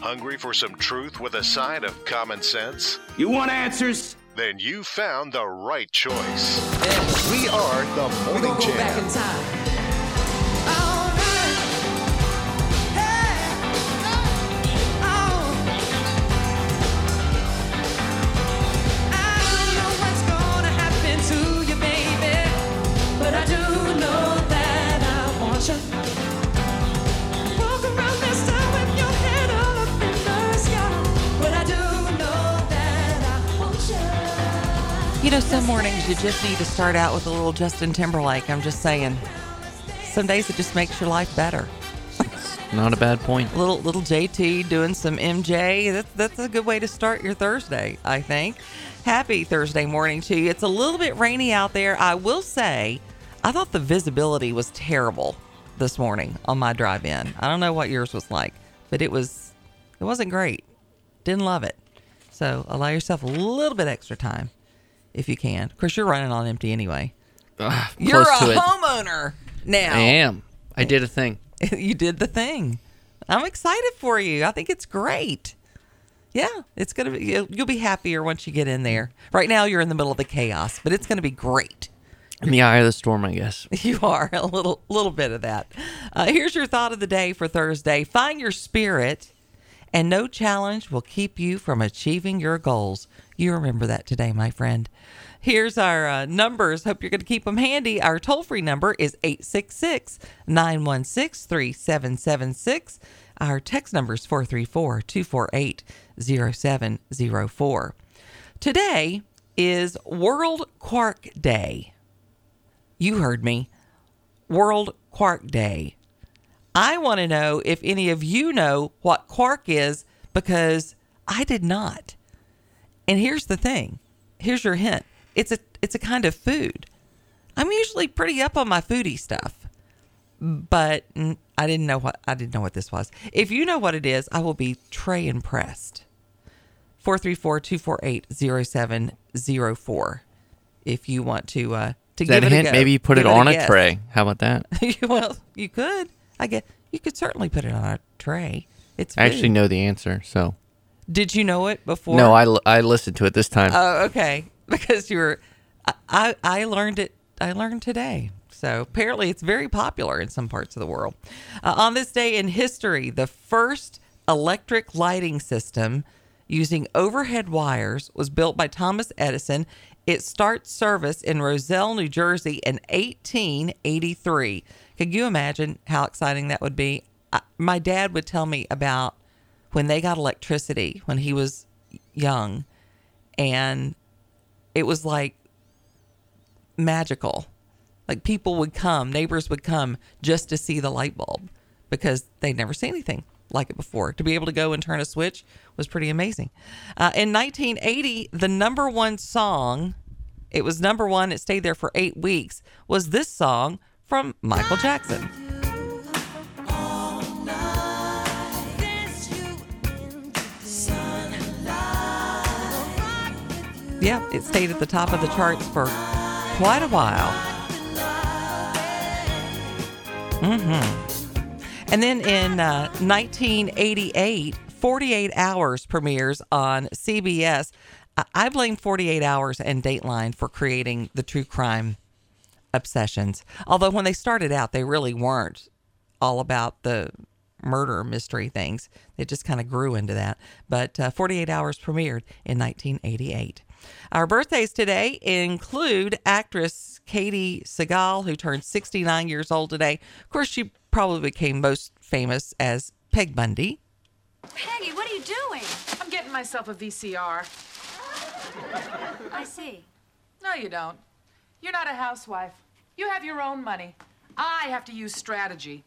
Hungry for some truth with a side of common sense? You want answers? Then you found the right choice. And We are the We're Morning gonna go back in Jam. You know, some mornings you just need to start out with a little Justin Timberlake. I'm just saying. Some days it just makes your life better. Not a bad point. Little little JT doing some MJ. That's that's a good way to start your Thursday, I think. Happy Thursday morning to you. It's a little bit rainy out there. I will say, I thought the visibility was terrible this morning on my drive in. I don't know what yours was like, but it was it wasn't great. Didn't love it. So allow yourself a little bit extra time if you can. Of course, you're running on empty anyway. Ugh, You're a to it. homeowner now. I am. I did a thing. you did the thing. I'm excited for you. I think it's great. Yeah, it's gonna be. You'll, you'll be happier once you get in there. Right now, you're in the middle of the chaos, but it's gonna be great. In the eye of the storm, I guess. You are a little, little bit of that. Uh, here's your thought of the day for Thursday: Find your spirit, and no challenge will keep you from achieving your goals. You remember that today, my friend. Here's our uh, numbers. Hope you're going to keep them handy. Our toll free number is 866 916 3776. Our text number is 434 248 0704. Today is World Quark Day. You heard me. World Quark Day. I want to know if any of you know what quark is because I did not. And here's the thing. Here's your hint. It's a it's a kind of food. I'm usually pretty up on my foodie stuff. But I didn't know what I didn't know what this was. If you know what it is, I will be Trey impressed. 434-248-0704 if you want to uh to Is that give a it hint? a go. Maybe you put Give it on a guess. tray. How about that? well, you could. I get you could certainly put it on a tray. It's I actually food. know the answer, so. Did you know it before? No, I, l- I listened to it this time. Oh, okay. Because you were, I, I I learned it. I learned today. So apparently, it's very popular in some parts of the world. Uh, on this day in history, the first electric lighting system using overhead wires was built by Thomas Edison. It starts service in Roselle, New Jersey, in 1883. Could you imagine how exciting that would be? I, my dad would tell me about when they got electricity when he was young, and it was like magical. Like people would come, neighbors would come just to see the light bulb because they'd never seen anything like it before. To be able to go and turn a switch was pretty amazing. Uh, in 1980, the number one song, it was number one, it stayed there for eight weeks, was this song from Michael Jackson. Yeah, it stayed at the top of the charts for quite a while. hmm And then in uh, 1988, 48 Hours premieres on CBS. I, blame 48 Hours and Dateline for creating the true crime obsessions. Although when they started out, they really weren't all about the murder mystery things. It just kind of grew into that. But uh, 48 Hours premiered in 1988. Our birthdays today include actress Katey Sagal, who turned 69 years old today. Of course, she probably became most famous as Peg Bundy. Peggy, what are you doing? I'm getting myself a VCR. I see. No, you don't. You're not a housewife. You have your own money. I have to use strategy.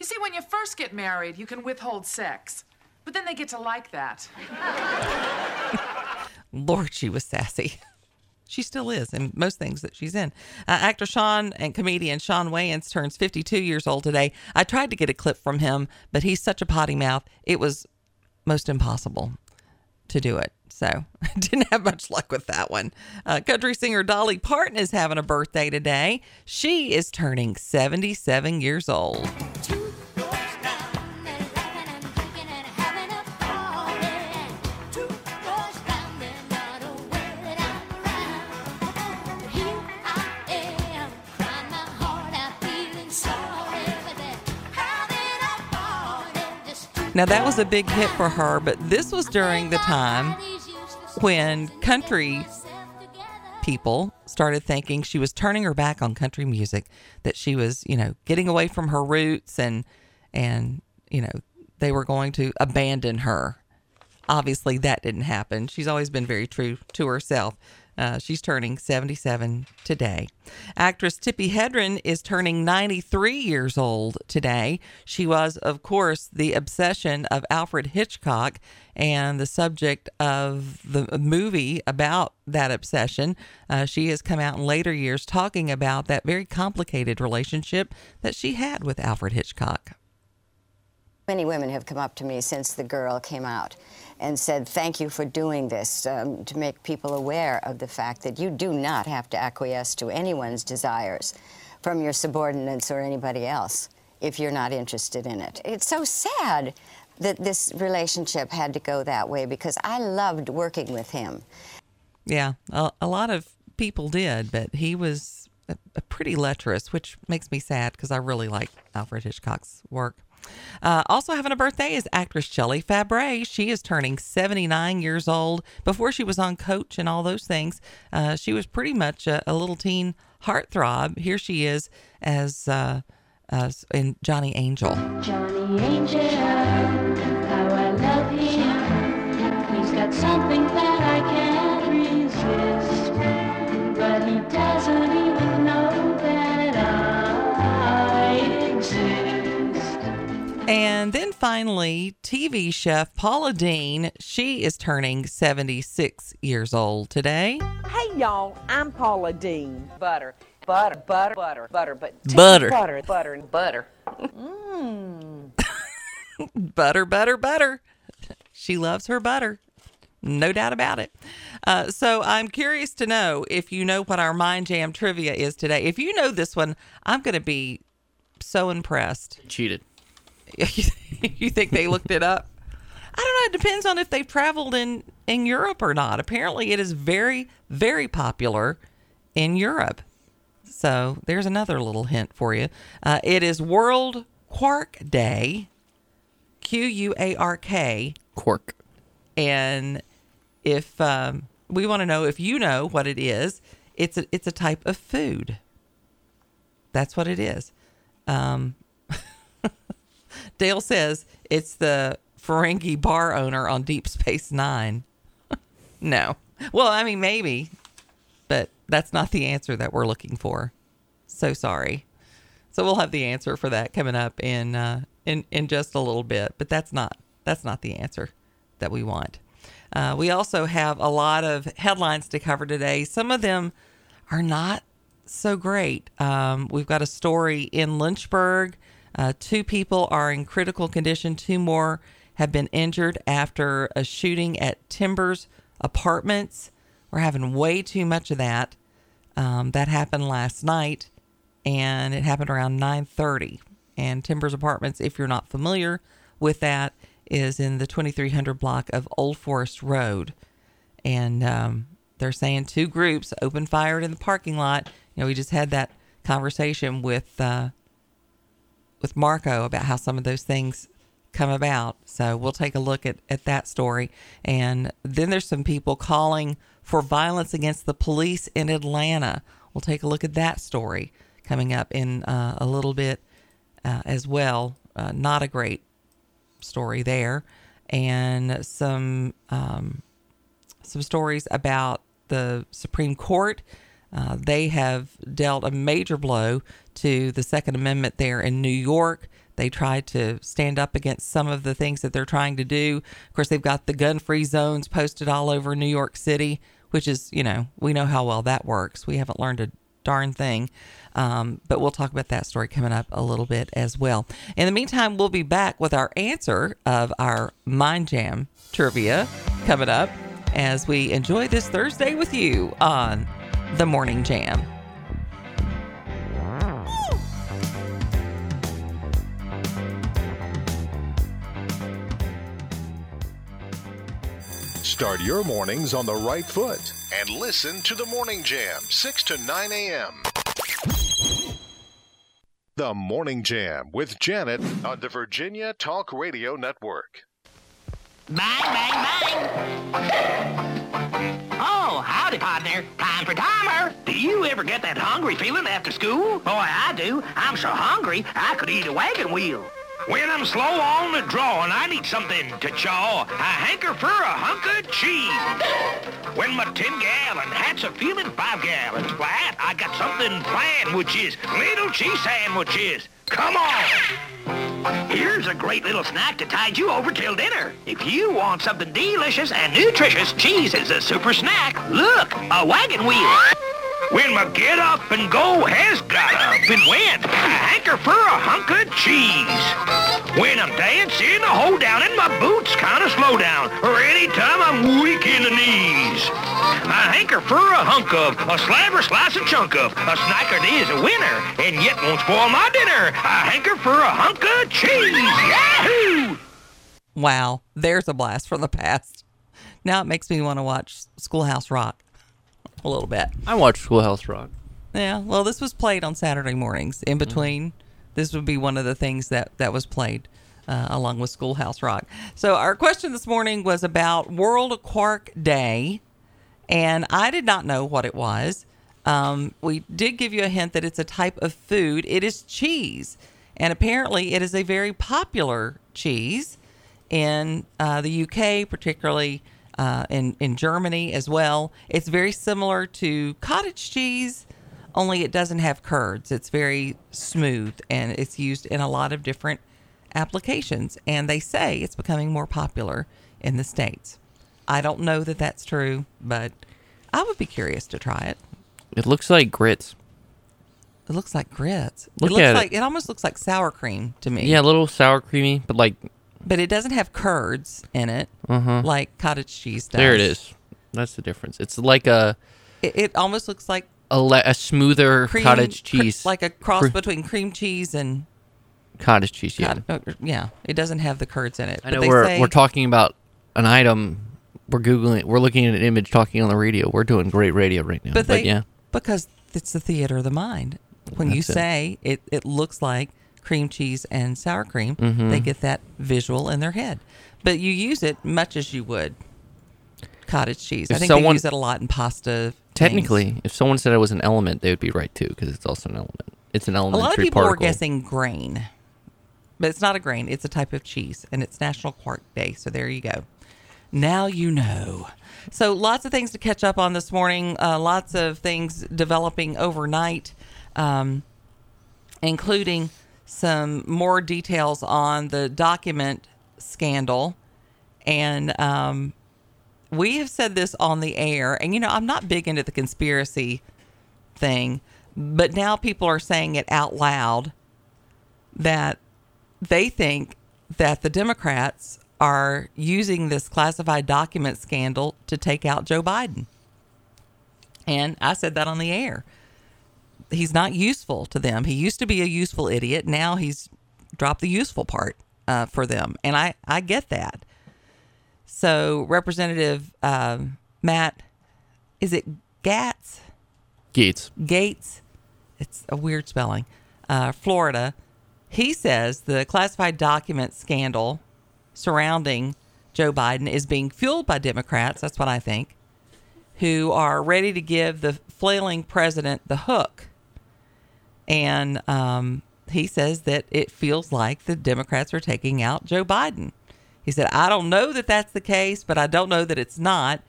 You see, when you first get married, you can withhold sex. But then they get to like that. Lord, she was sassy. She still is in most things that she's in. Uh, actor Shawn and comedian Shawn Wayans turns 52 years old today. I tried to get a clip from him, but he's such a potty mouth. It was most impossible to do it. So I didn't have much luck with that one. Uh, country singer Dolly Parton is having a birthday today. She is turning 77 years old. Now, that was a big hit for her, but this was during the time when country people started thinking she was turning her back on country music, that she was, you know, getting away from her roots and, and, you know, they were going to abandon her. Obviously, that didn't happen. She's always been very true to herself. Uh, she's turning 77 today. Actress Tippi Hedren is turning 93 years old today. She was, of course, the obsession of Alfred Hitchcock and the subject of the movie about that obsession. Uh, she has come out in later years talking about that very complicated relationship that she had with Alfred Hitchcock. Many women have come up to me since the girl came out and said, Thank you for doing this um, to make people aware of the fact that you do not have to acquiesce to anyone's desires from your subordinates or anybody else if you're not interested in it. It's so sad that this relationship had to go that way because I loved working with him. Yeah, a, a lot of people did, but he was a, a pretty lecherous, which makes me sad because I really like Alfred Hitchcock's work. Uh, also having a birthday is actress Shelley Fabares. She is turning 79 years old. Before she was on Coach and all those things, uh, she was pretty much a, a, little teen heartthrob. Here she is as, uh, in Johnny Angel. Johnny Angel, how I love him. He's got something that I can't resist, but he doesn't And then finally, TV chef Paula Deen. She is turning 76 years old today. Hey y'all, I'm Paula Deen. Butter, butter, butter, butter, butter, but Butter. butter, butter, and butter. butter, butter, butter. She loves her butter. No doubt about it. Uh, so I'm curious to know if you know what our Mind Jam trivia is today. If you know this one, I'm going to be so impressed. Cheated. you think they looked it up? I don't know. It depends on if they've traveled in in Europe or not. Apparently, it is very very popular in Europe. So there's another little hint for you. Uh, it is World Quark Day. Q U A R K. Quark. And if um, we want to know if you know what it is, it's a it's a type of food. That's what it is. Um, Dale says it's the Ferengi bar owner on Deep Space Nine. no. Well, I mean, maybe, but that's not the answer that we're looking for. So sorry. So we'll have the answer for that coming up in uh, in in just a little bit. But that's not that's not the answer that we want. Uh, we also have a lot of headlines to cover today. Some of them are not so great. Um, we've got a story in Lynchburg. Uh, two people are in critical condition. Two more have been injured after a shooting at Timbers Apartments. We're having way too much of that. Um, that happened last night, and it happened around 9:30. And Timbers Apartments, if you're not familiar with that, is in the 2300 block of Old Forest Road, and um, they're saying two groups open fired in the parking lot. You know, we just had that conversation with uh, with Marco about how some of those things come about. So we'll take a look at, at that story. And then there's some people calling for violence against the police in Atlanta. We'll take a look at that story coming up in uh, a little bit uh, as well. Uh, not a great story there. And some um, some stories about the Supreme Court. Uh, they have dealt a major blow to the Second Amendment there in New York. They tried to stand up against some of the things that they're trying to do. Of course, they've got the gun free zones posted all over New York City, which is, you know, we know how well that works. We haven't learned a darn thing. Um, but we'll talk about that story coming up a little bit as well. In the meantime, we'll be back with our answer of our Mind Jam trivia coming up as we enjoy this Thursday with you on The Morning Jam. Start your mornings on the right foot and listen to the Morning Jam, 6 to 9 a.m. The Morning Jam with Janet on the Virginia Talk Radio Network. Bang, bang, bang. Oh, howdy, partner. Time for timer. Do you ever get that hungry feeling after school? Boy, I do. I'm so hungry, I could eat a wagon wheel. When I'm slow on the draw and I need something to chaw, I hanker for a hunk of cheese. When my 10 gallon hat's a feeling 5 gallons flat, I got something planned, which is little cheese sandwiches. Come on! Here's a great little snack to tide you over till dinner. If you want something delicious and nutritious, cheese is a super snack. Look, a wagon wheel. When my get up and go has got up and went, I hanker for a hunk of cheese. When I'm dancing, I hold down and my boots kind of slow down, or anytime I'm weak in the knees. I hanker for a hunk of, a slab or slice and chunk of, a that is a winner, and yet won't spoil my dinner. I hanker for a hunk of cheese. Yahoo! Wow, there's a blast from the past. Now it makes me want to watch Schoolhouse Rock a little bit. I watched Schoolhouse Rock. Yeah, well, this was played on Saturday mornings. In between, this would be one of the things that that was played uh, along with Schoolhouse Rock. So our question this morning was about World Quark Day, and I did not know what it was. Um, we did give you a hint that it's a type of food. It is cheese, and apparently it is a very popular cheese in uh, the UK, particularly uh, in in Germany as well. It's very similar to cottage cheese, only it doesn't have curds. It's very smooth, and it's used in a lot of different applications. And they say it's becoming more popular in the states. I don't know that that's true, but I would be curious to try it. It looks like grits. It looks like grits. Look it looks at it. like it almost looks like sour cream to me. Yeah, a little sour creamy, but like but it doesn't have curds in it Uh-huh. like cottage cheese does. there it is. That's the difference. It's like a It, it almost looks like a, le- a smoother cream, cottage cr- cheese, like a cross Cre- between cream cheese and cottage cheese. Yeah, cot- uh, yeah. It doesn't have the curds in it. I but know they we're say, we're talking about an item. We're googling. We're looking at an image, talking on the radio. We're doing great radio right now. but But, yeah, because it's the theater of the mind. When you That's it. say it, it looks like cream cheese and sour cream. Mhm. They get that visual in their head. But you use it much as you would cottage cheese. I If think they someone- use it a lot in pasta. things. technically, if someone said it was an element, they would be right too, because it's also an element. It's an element. a lot of people particle. were guessing grain, but it's not a grain. It's a type of cheese, and it's National Quark Day. So there you go. Now you know. So lots of things to catch up on this morning. Uh, lots of things developing overnight, um, including some more details on the document scandal, and um, we have said this on the air. And you know, I'm not big into the conspiracy thing, but now people are saying it out loud that they think that the Democrats are using this classified document scandal to take out Joe Biden. And I said that on the air. He's not useful to them. He used to be a useful idiot. Now he's dropped the useful part uh, for them. And I, I get that. So, Representative um, Matt, is it Gatz? Gaetz. Gaetz, it's a weird spelling, uh, Florida, he says the classified document scandal surrounding Joe Biden is being fueled by Democrats. That's what I think, who are ready to give the flailing president the hook. And um, he says that it feels like the Democrats are taking out Joe Biden. He said, I don't know that that's the case, but I don't know that it's not.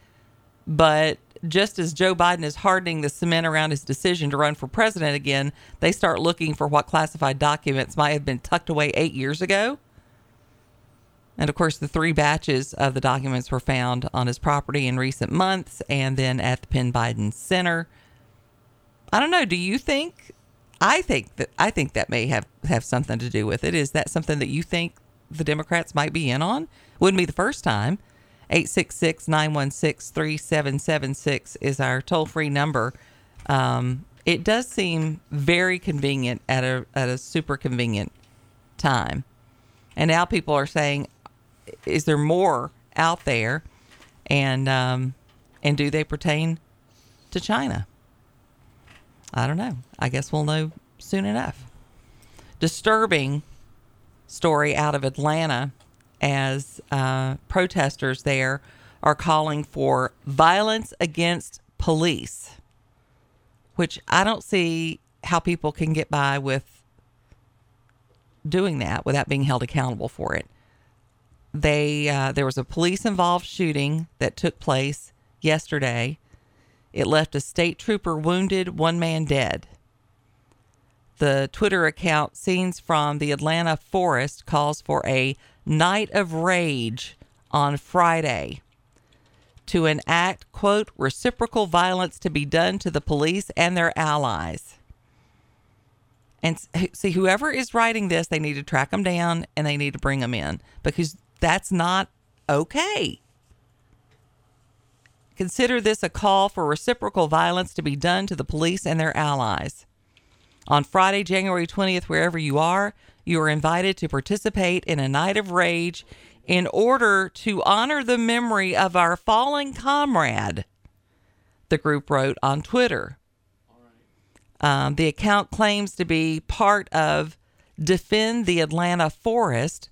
But just as Joe Biden is hardening the cement around his decision to run for president again, they start looking for what classified documents might have been tucked away eight years ago. And of course, the three batches of the documents were found on his property in recent months and then at the Penn Biden Center. I don't know. Do you think? I think that I think that may have have something to do with it. Is that something that you think the Democrats might be in on? Wouldn't be the first time. 866 916 3776 is our toll free number. Um, it does seem very convenient at a, at a super convenient time. And now people are saying, is there more out there? And, um, and do they pertain to China? I don't know. I guess we'll know soon enough. disturbing story out of Atlanta as uh, protesters there are calling for violence against police, which I don't see how people can get by with doing that without being held accountable for it. They uh, there was a police involved shooting that took place yesterday. It left a state trooper wounded, one man dead. The Twitter account Scenes from the Atlanta Forest calls for a night of rage on Friday to enact, quote, reciprocal violence to be done to the police and their allies. And see, whoever is writing this, they need to track them down and they need to bring them in because that's not okay. Consider this a call for reciprocal violence to be done to the police and their allies. On Friday, January 20th, wherever you are, you are invited to participate in a night of rage in order to honor the memory of our fallen comrade, the group wrote on Twitter. Um, the account claims to be part of Defend the Atlanta Forest,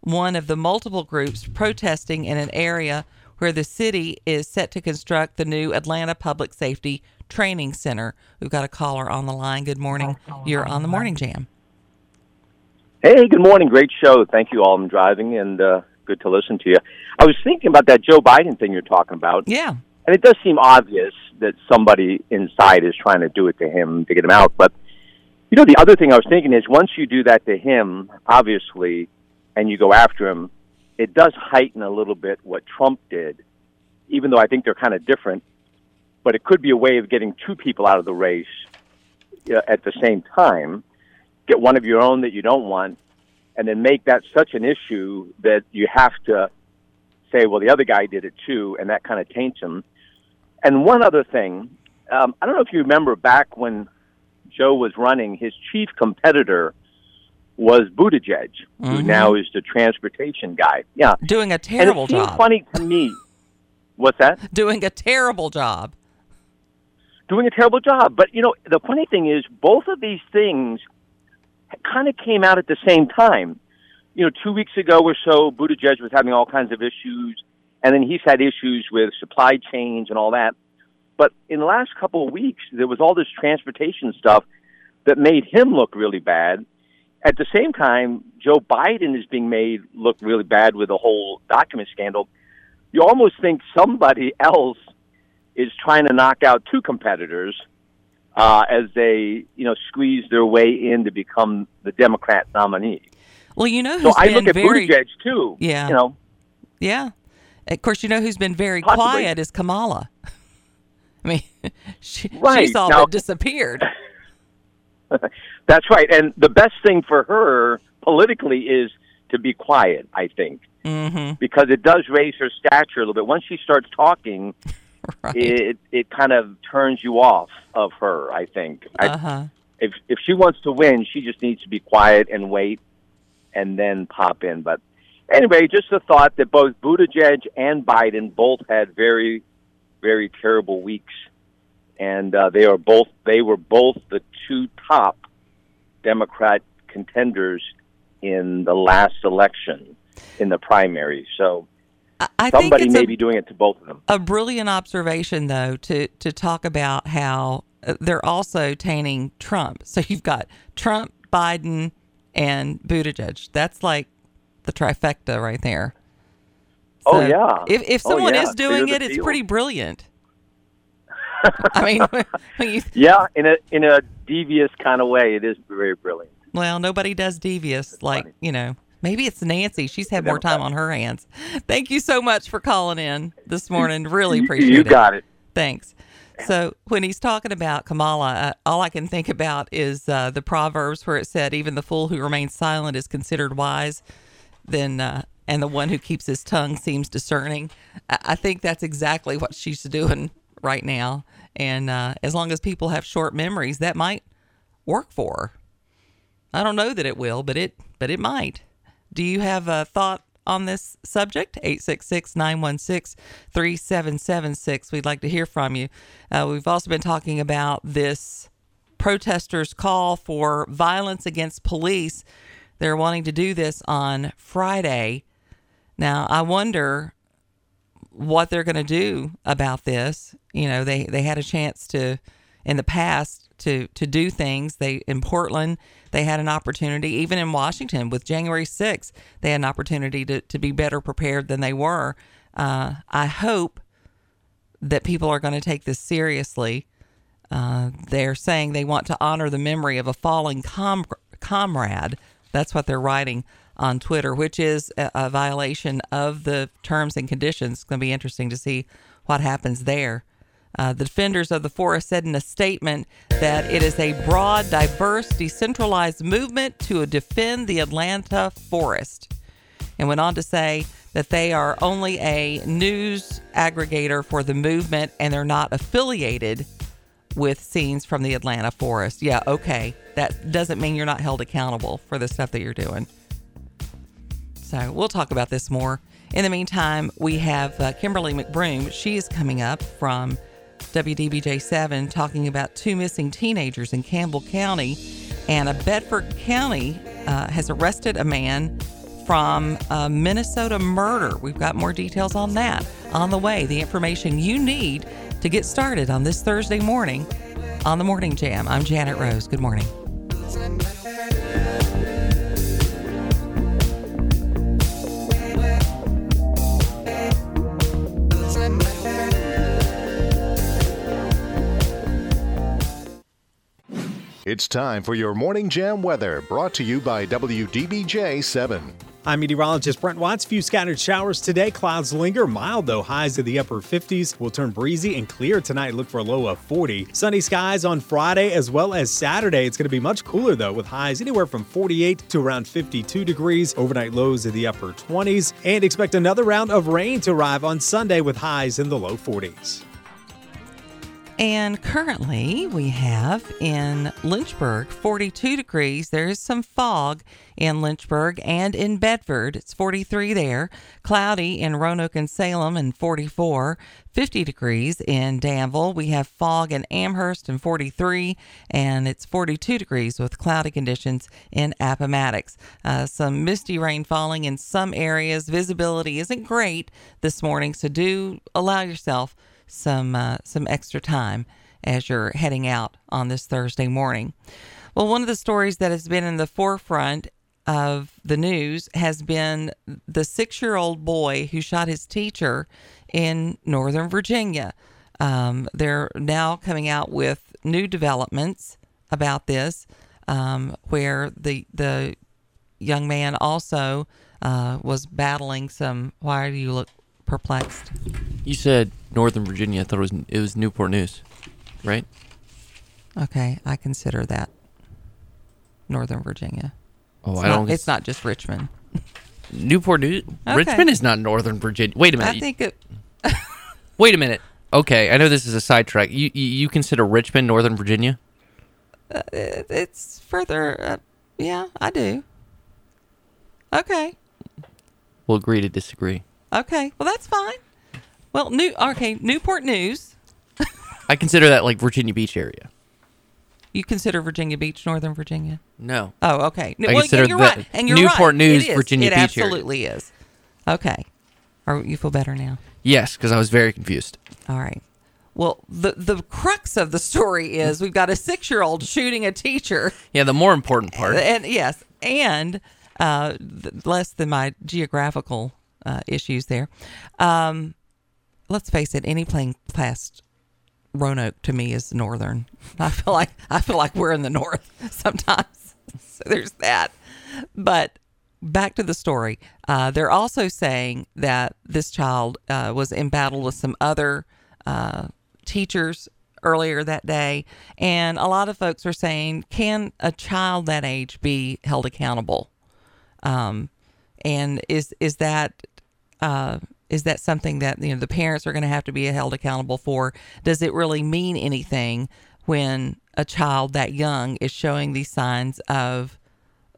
one of the multiple groups protesting in an area where the city is set to construct the new Atlanta Public Safety Training Center. We've got a caller on the line. Good morning. You're on the Morning Jam. Hey, good morning. Great show. Thank you all. I'm driving and uh, good to listen to you. I was thinking about that Joe Biden thing you're talking about. Yeah. And it does seem obvious that somebody inside is trying to do it to him to get him out. But, you know, the other thing I was thinking is once you do that to him, obviously, and you go after him, it does heighten a little bit what Trump did, even though I think they're kind of different. But it could be a way of getting two people out of the race uh, at the same time. Get one of your own that you don't want, and then make that such an issue that you have to say, well, the other guy did it too, and that kind of taints him. And one other thing, um, I don't know if you remember back when Joe was running, his chief competitor was Buttigieg, who Mhm. now is the transportation guy. Yeah, Doing a terrible and it seemed job. funny to me. What's that? Doing a terrible job. doing a terrible job. But you know, the funny thing is, both of these things kind of came out at the same time. You know, two weeks ago or so, Buttigieg was having all kinds of issues, and then he's had issues with supply chains and all that. But in the last couple of weeks, there was all this transportation stuff that made him look really bad. At the same time, Joe Biden is being made look really bad with the whole document scandal. You almost think somebody else is trying to knock out two competitors uh, as they, you know, squeeze their way in to become the Democrat nominee. Well, you know So who's I been look at very Buttigieg too. Yeah. you know, Yeah. Of course, you know who's been very Possibly. quiet is Kamala. I mean, she, Right. she's all Now- but disappeared. that's right. And the best thing for her politically is to be quiet. I think hmm because it does raise her stature a little bit. Once she starts talking, Right. it it kind of turns you off of her. I think. Uh huh. if if she wants to win, she just needs to be quiet and wait, and then pop in. But anyway, just the thought that both Buttigieg and Biden both had very, very terrible weeks, and uh, they are both they were both the two top Democrat contenders in the last election in the primary. So I, think somebody it's may a, be doing it to both of them. a brilliant observation, though, to to talk about how uh, they're also tainting Trump. So you've got Trump, Biden, and Buttigieg. That's like the trifecta right there. Oh, yeah. If if Oh, someone yeah. is doing it, it's field. pretty brilliant. I mean, you, Yeah, in a in a devious kind of way, it is very brilliant. well, nobody does devious like funny. you know. Maybe it's Nancy. She's had more time on her hands. Thank you so much for calling in this morning. Really appreciate you it. You got it. Thanks. So when he's talking about Kamala, uh, all I can think about is uh, the Proverbs where it said, "Even the fool who remains silent is considered wise." Then, uh, and the one who keeps his tongue seems discerning. I, I think that's exactly what she's doing right now. And uh, as long as people have short memories, that might work for her. I don't know that it will, but it but it might. Do you have a thought on this subject? 866-916-3776. We'd like to hear from you. Uh, we've also been talking about this protesters' call for violence against police. They're wanting to do this on Friday. Now, I wonder what they're going to do about this. You know, they, they had a chance to, in the past, to, to do things. They in Portland, they had an opportunity. Even in Washington, with January 6th, they had an opportunity to, to be better prepared than they were. Uh, I hope that people are going to take this seriously. Uh, they're saying they want to honor the memory of a fallen com- comrade. That's what they're writing on Twitter, which is a, a violation of the terms and conditions. It's going to be interesting to see what happens there. Uh, the defenders of the forest said in a statement that it is a broad, diverse, decentralized movement to defend the Atlanta forest, and went on to say that they are only a news aggregator for the movement and they're not affiliated with scenes from the Atlanta forest. Yeah, okay. That doesn't mean you're not held accountable for the stuff that you're doing. So we'll talk about this more. In the meantime, we have uh, Kimberly McBroom. She is coming up from WDBJ 7 talking about two missing teenagers in Campbell County. And a Bedford County uh, has arrested a man from a Minnesota murder. We've got more details on that on the way. The information you need to get started on this Thursday morning on the Morning Jam. I'm Janet Rose. Good morning. It's time for your Morning Jam weather, brought to you by WDBJ 7. I'm meteorologist Brent Watts. Few scattered showers today. Clouds linger. Mild, though, highs in the upper 50s. Will turn breezy and clear tonight. Look for a low of 40. Sunny skies on Friday as well as Saturday. It's going to be much cooler, though, with highs anywhere from 48 to around 52 degrees. Overnight lows in the upper 20s. And expect another round of rain to arrive on Sunday with highs in the low 40s. And currently we have in Lynchburg 42 degrees. There is some fog in Lynchburg and in Bedford. It's 43 there. Cloudy in Roanoke and Salem and 44. 50 degrees in Danville. We have fog in Amherst and 43, and it's 42 degrees with cloudy conditions in Appomattox. Uh, some misty rain falling in some areas. Visibility isn't great this morning, so do allow yourself some uh, some extra time as you're heading out on this Thursday morning. Well, one of the stories that has been in the forefront of the news has been the six-year-old boy who shot his teacher in Northern Virginia. Um, they're now coming out with new developments about this, um, where the the young man also uh, was battling some. Why do you look perplexed? You said Northern Virginia. I thought it was it was Newport News, right? Okay, I consider that Northern Virginia. Oh, it's I not, don't. It's not just Richmond. Newport News. Okay. Richmond is not Northern Virginia. Wait a minute. I think it. Wait a minute. Okay, I know this is a sidetrack. You you, you consider Richmond Northern Virginia? Uh, it- it's further. Uh, yeah, I do. Okay. We'll agree to disagree. Okay. Well, that's fine. Well, new. Okay, Newport News. I consider that like Virginia Beach area. You consider Virginia Beach Northern Virginia? No. Oh, okay. I well, consider and you're right. And you're Newport right. News, It is. Virginia it Beach area. It absolutely is. Okay. Are you feel better now? Yes, because I was very confused. All right. Well, the the crux of the story is we've got a six year old shooting a teacher. Yeah, the more important part. And yes, and uh, th- less than my geographical uh, issues there. Um, let's face it, any plane past Roanoke to me is northern. I feel like I feel like we're in the north sometimes. So there's that. But back to the story. Uh, they're also saying that this child uh, was in battle with some other uh, teachers earlier that day, and a lot of folks are saying, can a child that age be held accountable? Um, and is is that uh, is that something that you know the parents are going to have to be held accountable for? Does it really mean anything when a child that young is showing these signs of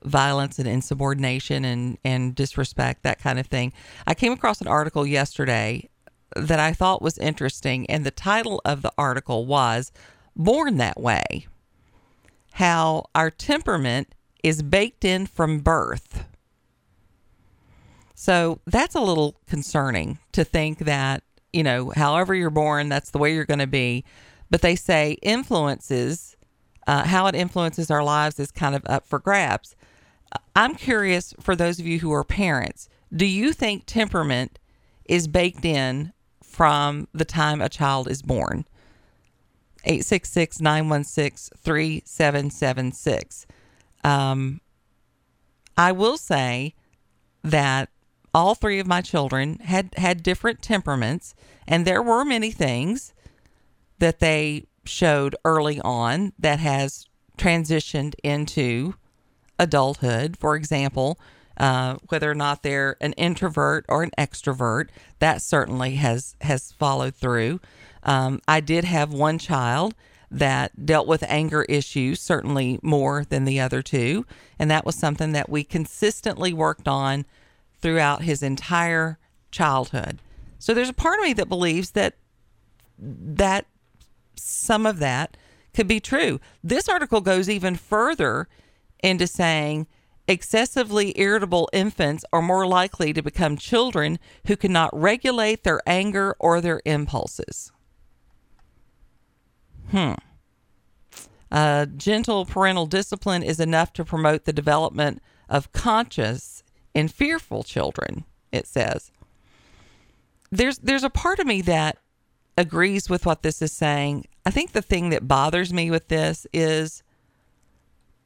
violence and insubordination and and disrespect, that kind of thing? I came across an article yesterday that I thought was interesting, and the title of the article was "Born That Way." how our temperament is baked in from birth. So that's a little concerning to think that, you know, however you're born, that's the way you're going to be. But they say influences, uh, how it influences our lives is kind of up for grabs. I'm curious for those of you who are parents, do you think temperament is baked in from the time a child is born? 866 916 3776. Um, I will say that all three of my children had, had different temperaments, and there were many things that they showed early on that has transitioned into adulthood. For example, uh, whether or not they're an introvert or an extrovert, that certainly has has followed through. Um, I did have one child that dealt with anger issues, certainly more than the other two, and that was something that we consistently worked on throughout his entire childhood. So there's a part of me that believes that that some of that could be true. This article goes even further into saying excessively irritable infants are more likely to become children who cannot regulate their anger or their impulses. Hmm. Uh, gentle parental discipline is enough to promote the development of conscious and fearful children, it says. There's there's a part of me that agrees with what this is saying. I think the thing that bothers me with this is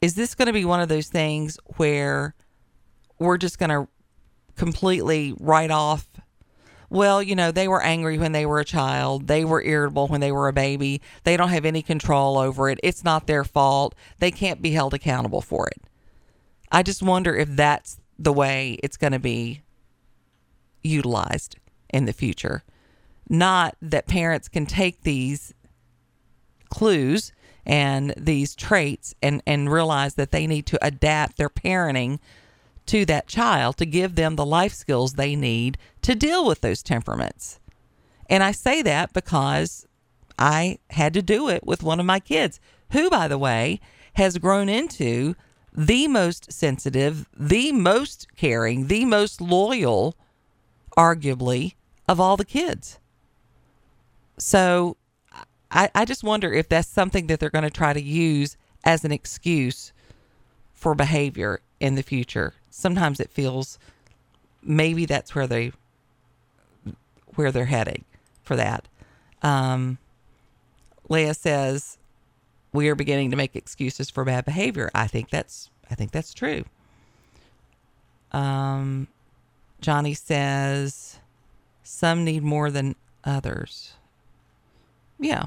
is this going to be one of those things where we're just going to completely write off well, you know, they were angry when they were a child. They were irritable when they were a baby. They don't have any control over it. It's not their fault. They can't be held accountable for it. I just wonder if that's the way it's going to be utilized in the future. Not that parents can take these clues and these traits and, and realize that they need to adapt their parenting to that child to give them the life skills they need to deal with those temperaments. And I say that because I had to do it with one of my kids, who, by the way, has grown into the most sensitive, the most caring, the most loyal, arguably, of all the kids. So I, I just wonder if that's something that they're going to try to use as an excuse for behavior in the future. Sometimes it feels maybe that's where they where they're heading for that. Um, Leah says we are beginning to make excuses for bad behavior. I think that's I think that's true. Um, Johnny says some need more than others. Yeah.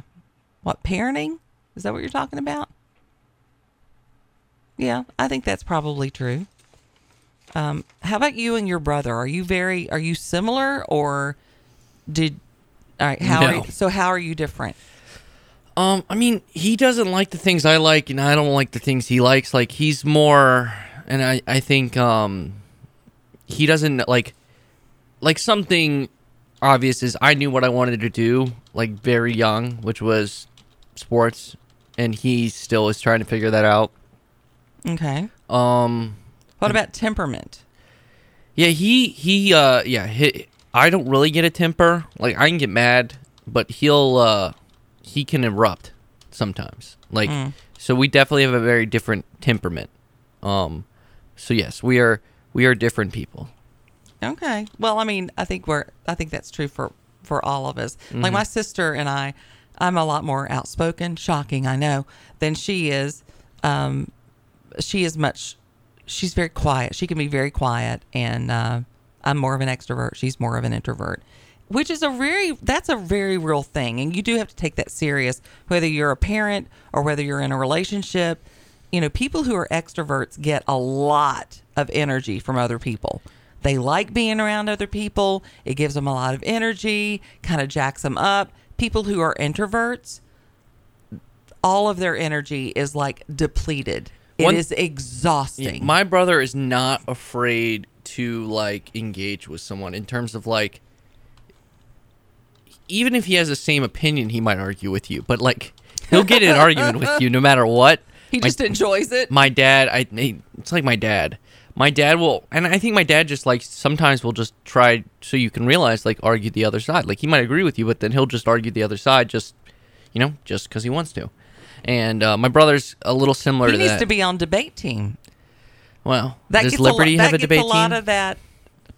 What parenting? Is that what you're talking about? Yeah, I think that's probably true. Um, how about you and your brother? Are you very are you similar or did all right, how are you, so how are you different? Um, I mean, he doesn't like the things I like, and I don't like the things he likes. Like he's more, and I, I think, um, he doesn't like, like something obvious is I knew what I wanted to do, like very young, which was sports, and he still is trying to figure that out. Okay. Um, What about temperament? yeah, he he uh yeah, he, I don't really get a temper. Like I can get mad, but he'll uh he can erupt sometimes. Like Mm. so we definitely have a very different temperament. Um so yes, we are we are different people. Okay. Well, I mean, I think we're I think that's true for for all of us. Like Mhm. my sister and I, I'm a lot more outspoken, shocking, I know, than she is. Um she is much she's very quiet. She can be very quiet and uh I'm more of an extrovert. She's more of an introvert. Which is a very that's a very real thing and you do have to take that serious whether you're a parent or whether you're in a relationship. You know, people who are extroverts get a lot of energy from other people. They like being around other people. It gives them a lot of energy, kind of jacks them up. People who are introverts, all of their energy is like depleted. One- it is exhausting. My brother is not afraid to like engage with someone in terms of like even if he has the same opinion, he might argue with you. But like he'll get in an argument with you no matter what. He My- just enjoys it. My dad, I it's like my dad. My dad will, and I think my dad just like sometimes will just try so you can realize like argue the other side. Like he might agree with you, but then he'll just argue the other side just you know just because he wants to. And uh, my brother's a little similar He to needs that. to be on debate team. well, That does a Liberty that have a debate a lot team? of that.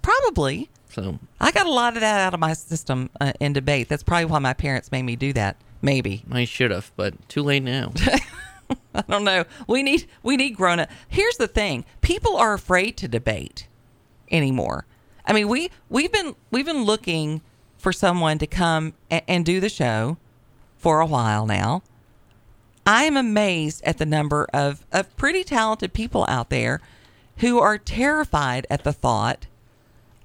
Probably. So I got a lot of that out of my system uh, in debate. That's probably why my parents made me do that. Maybe. I should have, but too late now. I don't know. We need we need grown up. Here's the thing: people are afraid to debate anymore. I mean, we we've been we've been looking for someone to come and, and do the show for a while now. I am amazed at the number of of pretty talented people out there who are terrified at the thought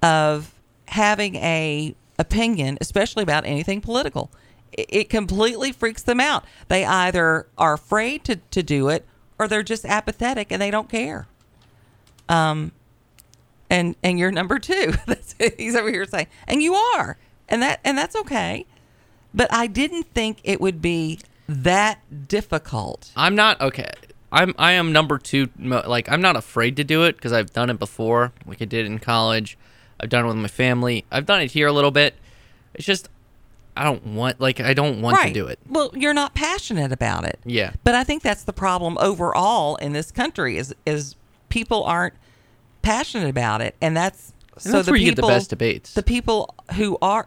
of having a opinion, especially about anything political. It, it completely freaks them out. They either are afraid to, to do it or they're just apathetic and they don't care. Um, and and you're number two. He's over here saying, and you are, and that and that's okay. But I didn't think it would be that difficult. I'm not okay. I'm I am number two. Like I'm not afraid to do it because I've done it before. Like I did in college. I've done it with my family. I've done it here a little bit. It's just I don't want like I don't want right. to do it. Well, you're not passionate about it. Yeah. But I think that's the problem overall in this country is is people aren't passionate about it, and that's so that's the where you get the best debates. The people who are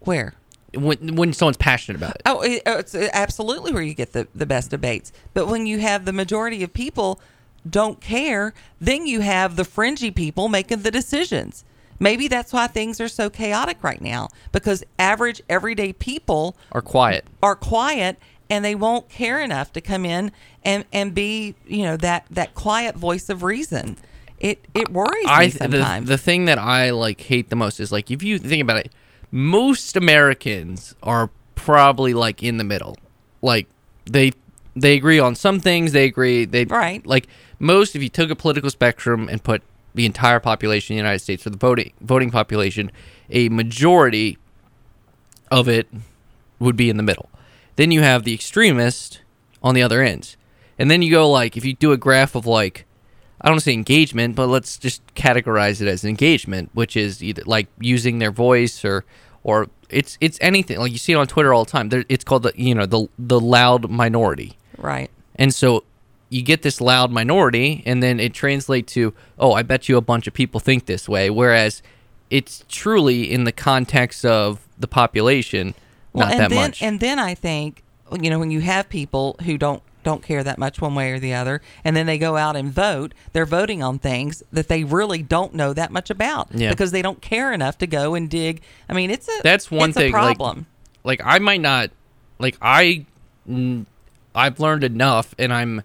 where When when someone's passionate about it. Oh, it- oh, it's uh, absolutely where you get the, the best debates. But when you have the majority of people don't care, then you have the fringy people making the decisions. Maybe that's why things are so chaotic right now because average everyday people Are quiet. are quiet and they won't care enough to come in and, and be, you know, that, that quiet voice of reason. It it worries me I the, sometimes. the thing that I like hate the most is like if you think about it, most Americans are probably like in the middle. Like they they agree on some things, they agree they right. Like most if you took a political spectrum and put the entire population of the United States for the voting voting population, a majority of it would be in the middle. Then you have the extremist on the other end. And then you go like if you do a graph of like I don't want to say engagement, but let's just categorize it as engagement, which is either like using their voice or or it's it's anything like you see it on Twitter all the time. There, it's called the you know the the loud minority, right. and so you get this loud minority, and then it translates to oh, I bet you a bunch of people think this way, whereas it's truly in the context of the population, not and that then, much. And then I think, you know, when you have people who don't don't care that much one way or the other, and then they go out and vote, they're voting on things that they really don't know that much about Yeah. because they don't care enough to go and dig. I mean, it's a That's one thing. Problem. Like, like I might not, like I, I've learned enough, and I'm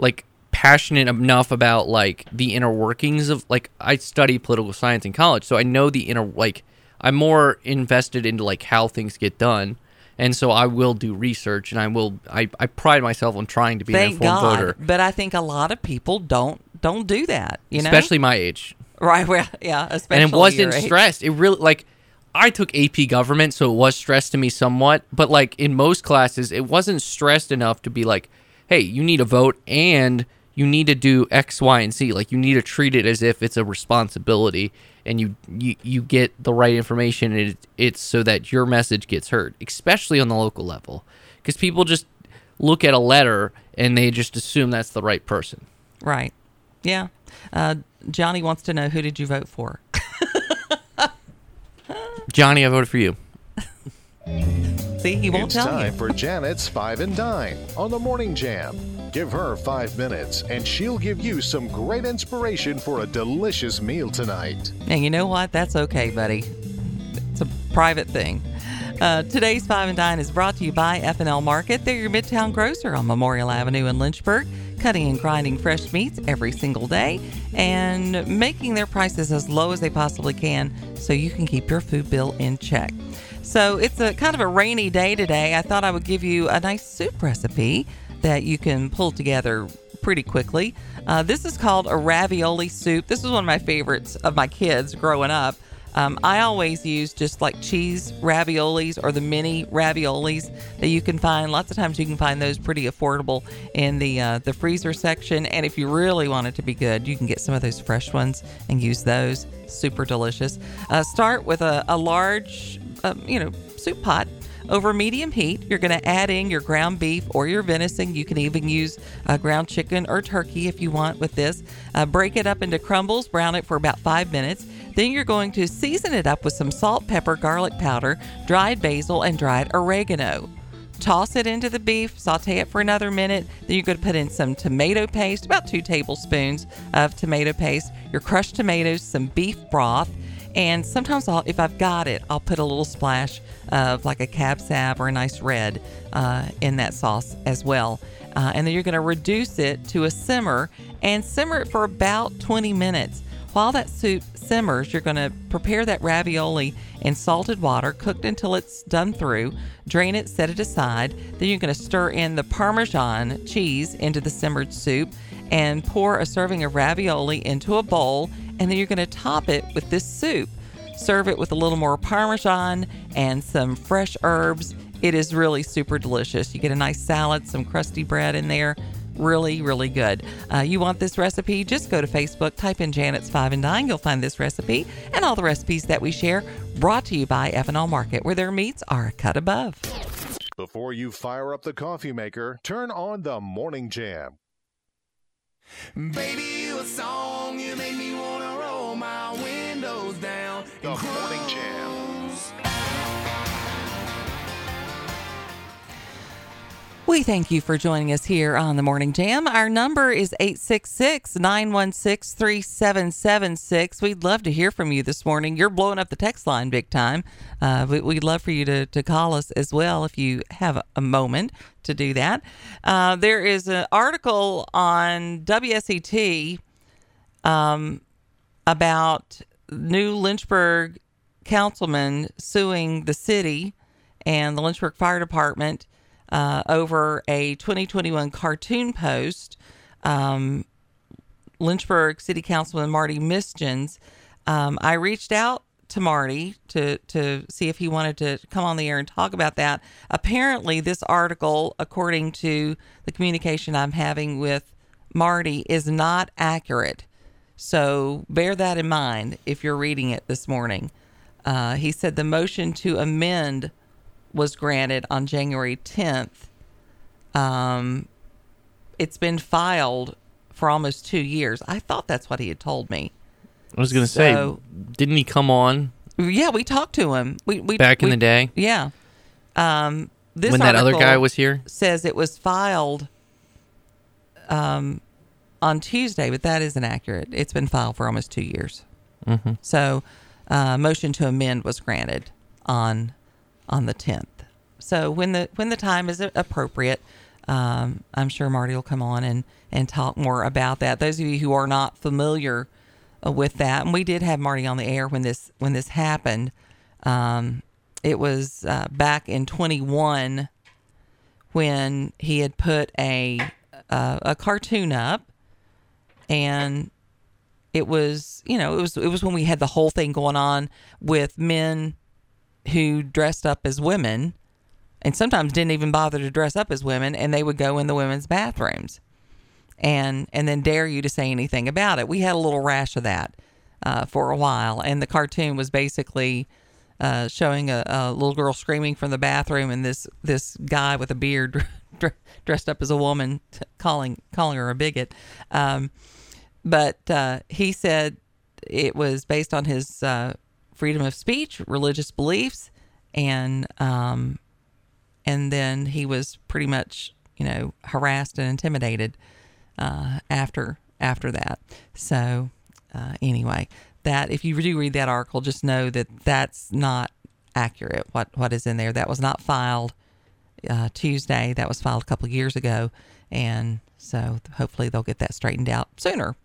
like passionate enough about like the inner workings of like I studied political science in college, so I know the inner like I'm more invested into like how things get done. And so I will do research, and I will. I, I pride myself on trying to be an Thank informed God. voter, But I think a lot of people don't don't do that. You know, especially my age. right? Well, yeah, especially and it wasn't stressed. It really like I took AP government, so it was stressed to me somewhat. But like in most classes, it wasn't stressed enough to be like, hey, you need a vote and you need to do X, Y, and Z. Like you need to treat it as if it's a responsibility, and you you, you get the right information. And it, it's so that your message gets heard, especially on the local level, because people just look at a letter and they just assume that's the right person. Right. Yeah. Uh, Johnny wants to know who did you vote for? Johnny, I voted for you. See, he won't it's tell time you. for Janet's Five and Dine on the Morning Jam. Give her five minutes, and she'll give you some great inspiration for a delicious meal tonight. And you know what? That's okay, buddy. It's a private thing. Uh, today's Five and Dine is brought to you by F&L Market. They're your Midtown grocer on Memorial Avenue in Lynchburg, cutting and grinding fresh meats every single day and making their prices as low as they possibly can so you can keep your food bill in check. So it's a kind of a rainy day today. I thought I would give you a nice soup recipe that you can pull together pretty quickly. Uh, this is called a ravioli soup. This is one of my favorites of my kids growing up. Um, I always use just like cheese raviolis or the mini raviolis that you can find. Lots of times you can find those pretty affordable in the uh, the freezer section. And if you really want it to be good, you can get some of those fresh ones and use those. Super delicious. Uh, start with a, a large, um, you know, soup pot over medium heat. You're going to add in your ground beef or your venison. You can even use uh, ground chicken or turkey if you want with this. Uh, break it up into crumbles, brown it for about five minutes. Then you're going to season it up with some salt, pepper, garlic powder, dried basil, and dried oregano. Toss it into the beef, saute it for another minute. Then you're going to put in some tomato paste, about two tablespoons of tomato paste, your crushed tomatoes, some beef broth, and sometimes I'll, if I've got it, I'll put a little splash of like a cab sauv or a nice red uh, in that sauce as well. Uh, and then you're going to reduce it to a simmer and simmer it for about 20 minutes. While that soup simmers, you're going to prepare that ravioli in salted water, cooked until it's done through. Drain it, set it aside. Then you're going to stir in the Parmesan cheese into the simmered soup and pour a serving of ravioli into a bowl. And then you're going to top it with this soup. Serve it with a little more Parmesan and some fresh herbs. It is really super delicious. You get a nice salad, some crusty bread in there really, really good. Uh, you want this recipe? Just go to Facebook, type in Janet's 5 and Dine. You'll find this recipe and all the recipes that we share brought to you by F&L Market, where their meats are a cut above. Before you fire up the coffee maker, turn on the Morning Jam. Baby, you a song, you make me wanna roll my windows down. The Morning We thank you for joining us here on the Morning Jam. Our number is 866 916 3776. We'd love to hear from you this morning. You're blowing up the text line big time. Uh, we, would love for you to, to call us as well if you have a moment to do that. Uh, there is an article on WSET um, about new Lynchburg councilman suing the city and the Lynchburg Fire Department uh, over a 2021 cartoon post. Um, Lynchburg City Councilman Marty Misjuns. Um, I reached out to Marty to to see if he wanted to come on the air and talk about that. Apparently, this article, according to the communication I'm having with Marty, is not accurate. So bear that in mind if you're reading it this morning. Uh, he said the motion to amend was granted on January 10th. Um, it's been filed for almost two years. I thought that's what he had told me. I was going to So- say, didn't he come on Yeah, we talked to him. We, we back in we- the day Yeah. Um, this when that other guy was here? says it was filed um, on Tuesday, but that isn't accurate. It's been filed for almost two years. Mhm. So, uh, motion to amend was granted on on the tenth. So when the when the time is appropriate, um, I'm sure Marty will come on and and talk more about that. Those of you who are not familiar uh, with that, and we did have Marty on the air when this when this happened. Um, it was uh, back in 21 when he had put a uh, a cartoon up, and it was you know it was it was when we had the whole thing going on with men who dressed up as women and sometimes didn't even bother to dress up as women and they would go in the women's bathrooms. And and then dare you to say anything about it. We had a little rash of that uh, for a while. And the cartoon was basically uh, showing a, a little girl screaming from the bathroom and this this guy with a beard dressed up as a woman t- calling calling her a bigot. Um, but uh, he said it was based on his uh, freedom of speech, religious beliefs, and um, and then he was pretty much you know harassed and intimidated uh, after after that. So uh, anyway, that if you do read that article, just know that that's not accurate. What what is in there? That was not filed uh, Tuesday. That was filed a couple years ago, and so hopefully they'll get that straightened out sooner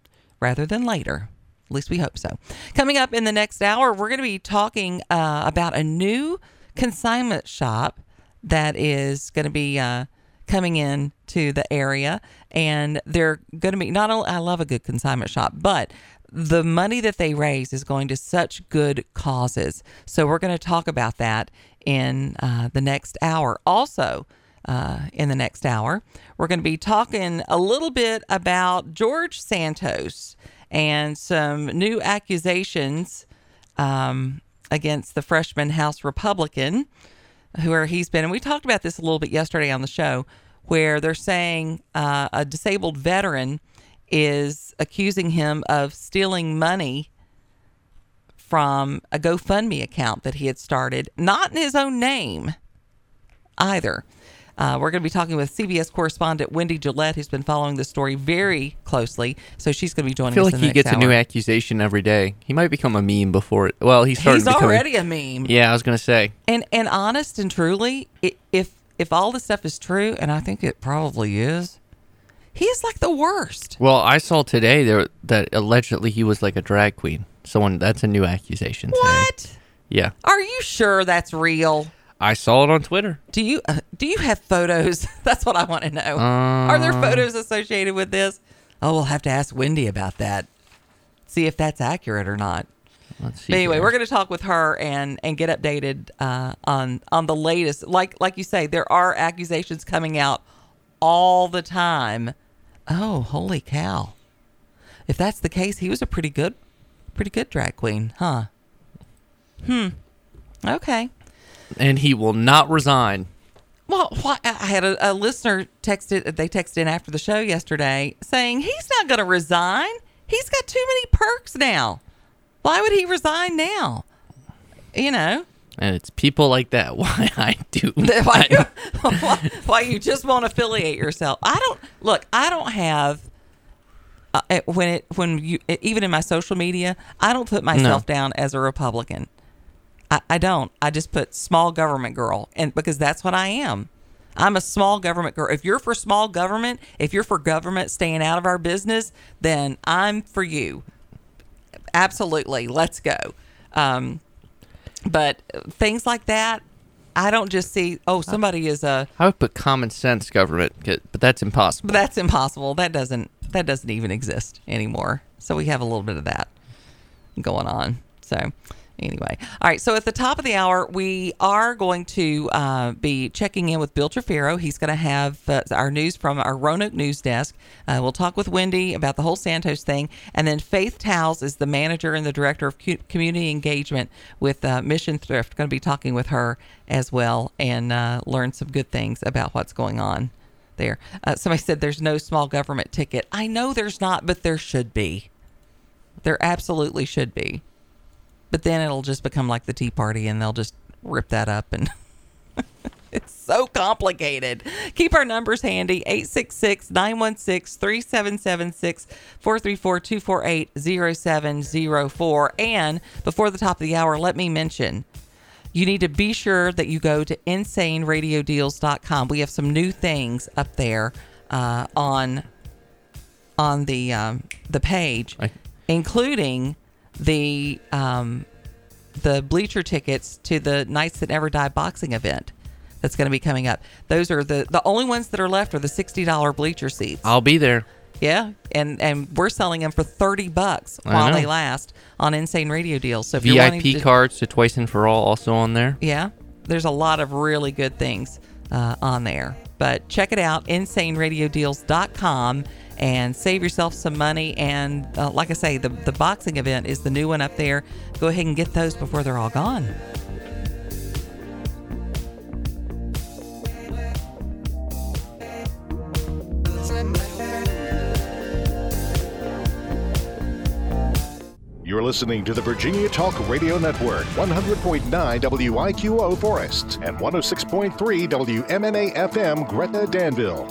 rather than later. At least we hope so. Coming up in the next hour, we're going to be talking uh, about a new consignment shop that is going to be uh, coming in to the area, and they're going to be not only I love a good consignment shop, but the money that they raise is going to such good causes. So we're going to talk about that in uh, the next hour. Also, uh, in the next hour, we're going to be talking a little bit about George Santos and some new accusations um, against the freshman House Republican, where he's been. And we talked about this a little bit yesterday on the show, where they're saying uh, a disabled veteran is accusing him of stealing money from a GoFundMe account that he had started, not in his own name either. Uh, we're going to be talking with CBS correspondent Wendy Gillette, who's been following this story very closely. So she's going to be joining I feel us. like he the gets next a new accusation every day. He might become a meme before it. Well, he's starting He's to become already a meme. Yeah, I was gonna say. And and honest and truly, if if all this stuff is true, and I think it probably is, he is like the worst. Well, I saw today there that allegedly he was like a drag queen. Someone that's a new accusation. today. What? Yeah, Are you sure that's real? I saw it on Twitter. Do you uh, do you have photos? That's what I want to know. Are there Uh. photos associated with this? Oh, we'll have to ask Wendy about that. See if that's accurate or not. Let's see. But anyway, we're going to talk with her and and get updated uh, on on the latest. Like like you say, there are accusations coming out all the time. Oh, holy cow! If that's the case, he was a pretty good, pretty good drag queen, huh? Hmm. Okay. And he will not resign. Well, why, I had a, a listener texted. They texted in after the show yesterday saying he's not going to resign. He's got too many perks now. Why would he resign now? You know, And it's people like that why I do. why, you, why, why you just won't affiliate yourself. I don't look. I don't have uh, when it when you even in my social media, I don't put myself down as a Republican. I, I don't. I just put small government girl, and because that's what I am. I'm a small government girl. If you're for small government, if you're for government staying out of our business, then I'm for you. Absolutely, let's go. Um, but things like that, I don't just see. Oh, somebody is a. I would put common sense government, but that's impossible. But that's impossible. That doesn't that doesn't even exist anymore. So we have a little bit of that going on. So anyway, all right. So at the top of the hour, we are going to uh, be checking in with Bill Trefero. He's going to have uh, our news from our Roanoke news desk. Uh, we'll talk with Wendy about the whole Santos thing, and then Faith Towles is the manager and the director of community engagement with uh, Mission Thrift. Going to be talking with her as well and uh, learn some good things about what's going on there. Uh, somebody said there's no small government ticket. I know there's not, but there should be. There absolutely should be. But then it'll just become like the Tea Party and they'll just rip that up and it's so complicated. Keep our numbers handy 866 916 3776 434 248 0704. And before the top of the hour, let me mention you need to be sure that you go to insaneradiodeals.com. We have some new things up there uh, on on the um, the page, including the um, the bleacher tickets to the Nights That Never Die boxing event that's going to be coming up. Those are the the only ones that are left are the sixty dollar bleacher seats. I'll be there. Yeah, and and we're selling them for thirty bucks while they last on Insane Radio Deals. So VIP to- cards to Twice and for All also on there. yeah, there's a lot of really good things uh, on there. But check it out, insaneradiodeals.com, and save yourself some money. And uh, like I say, the, the boxing event is the new one up there. Go ahead and get those before they're all gone. You're listening to the Virginia Talk Radio Network, 100.9 WIQO Forest and 106.3 WMNA FM Gretna Danville.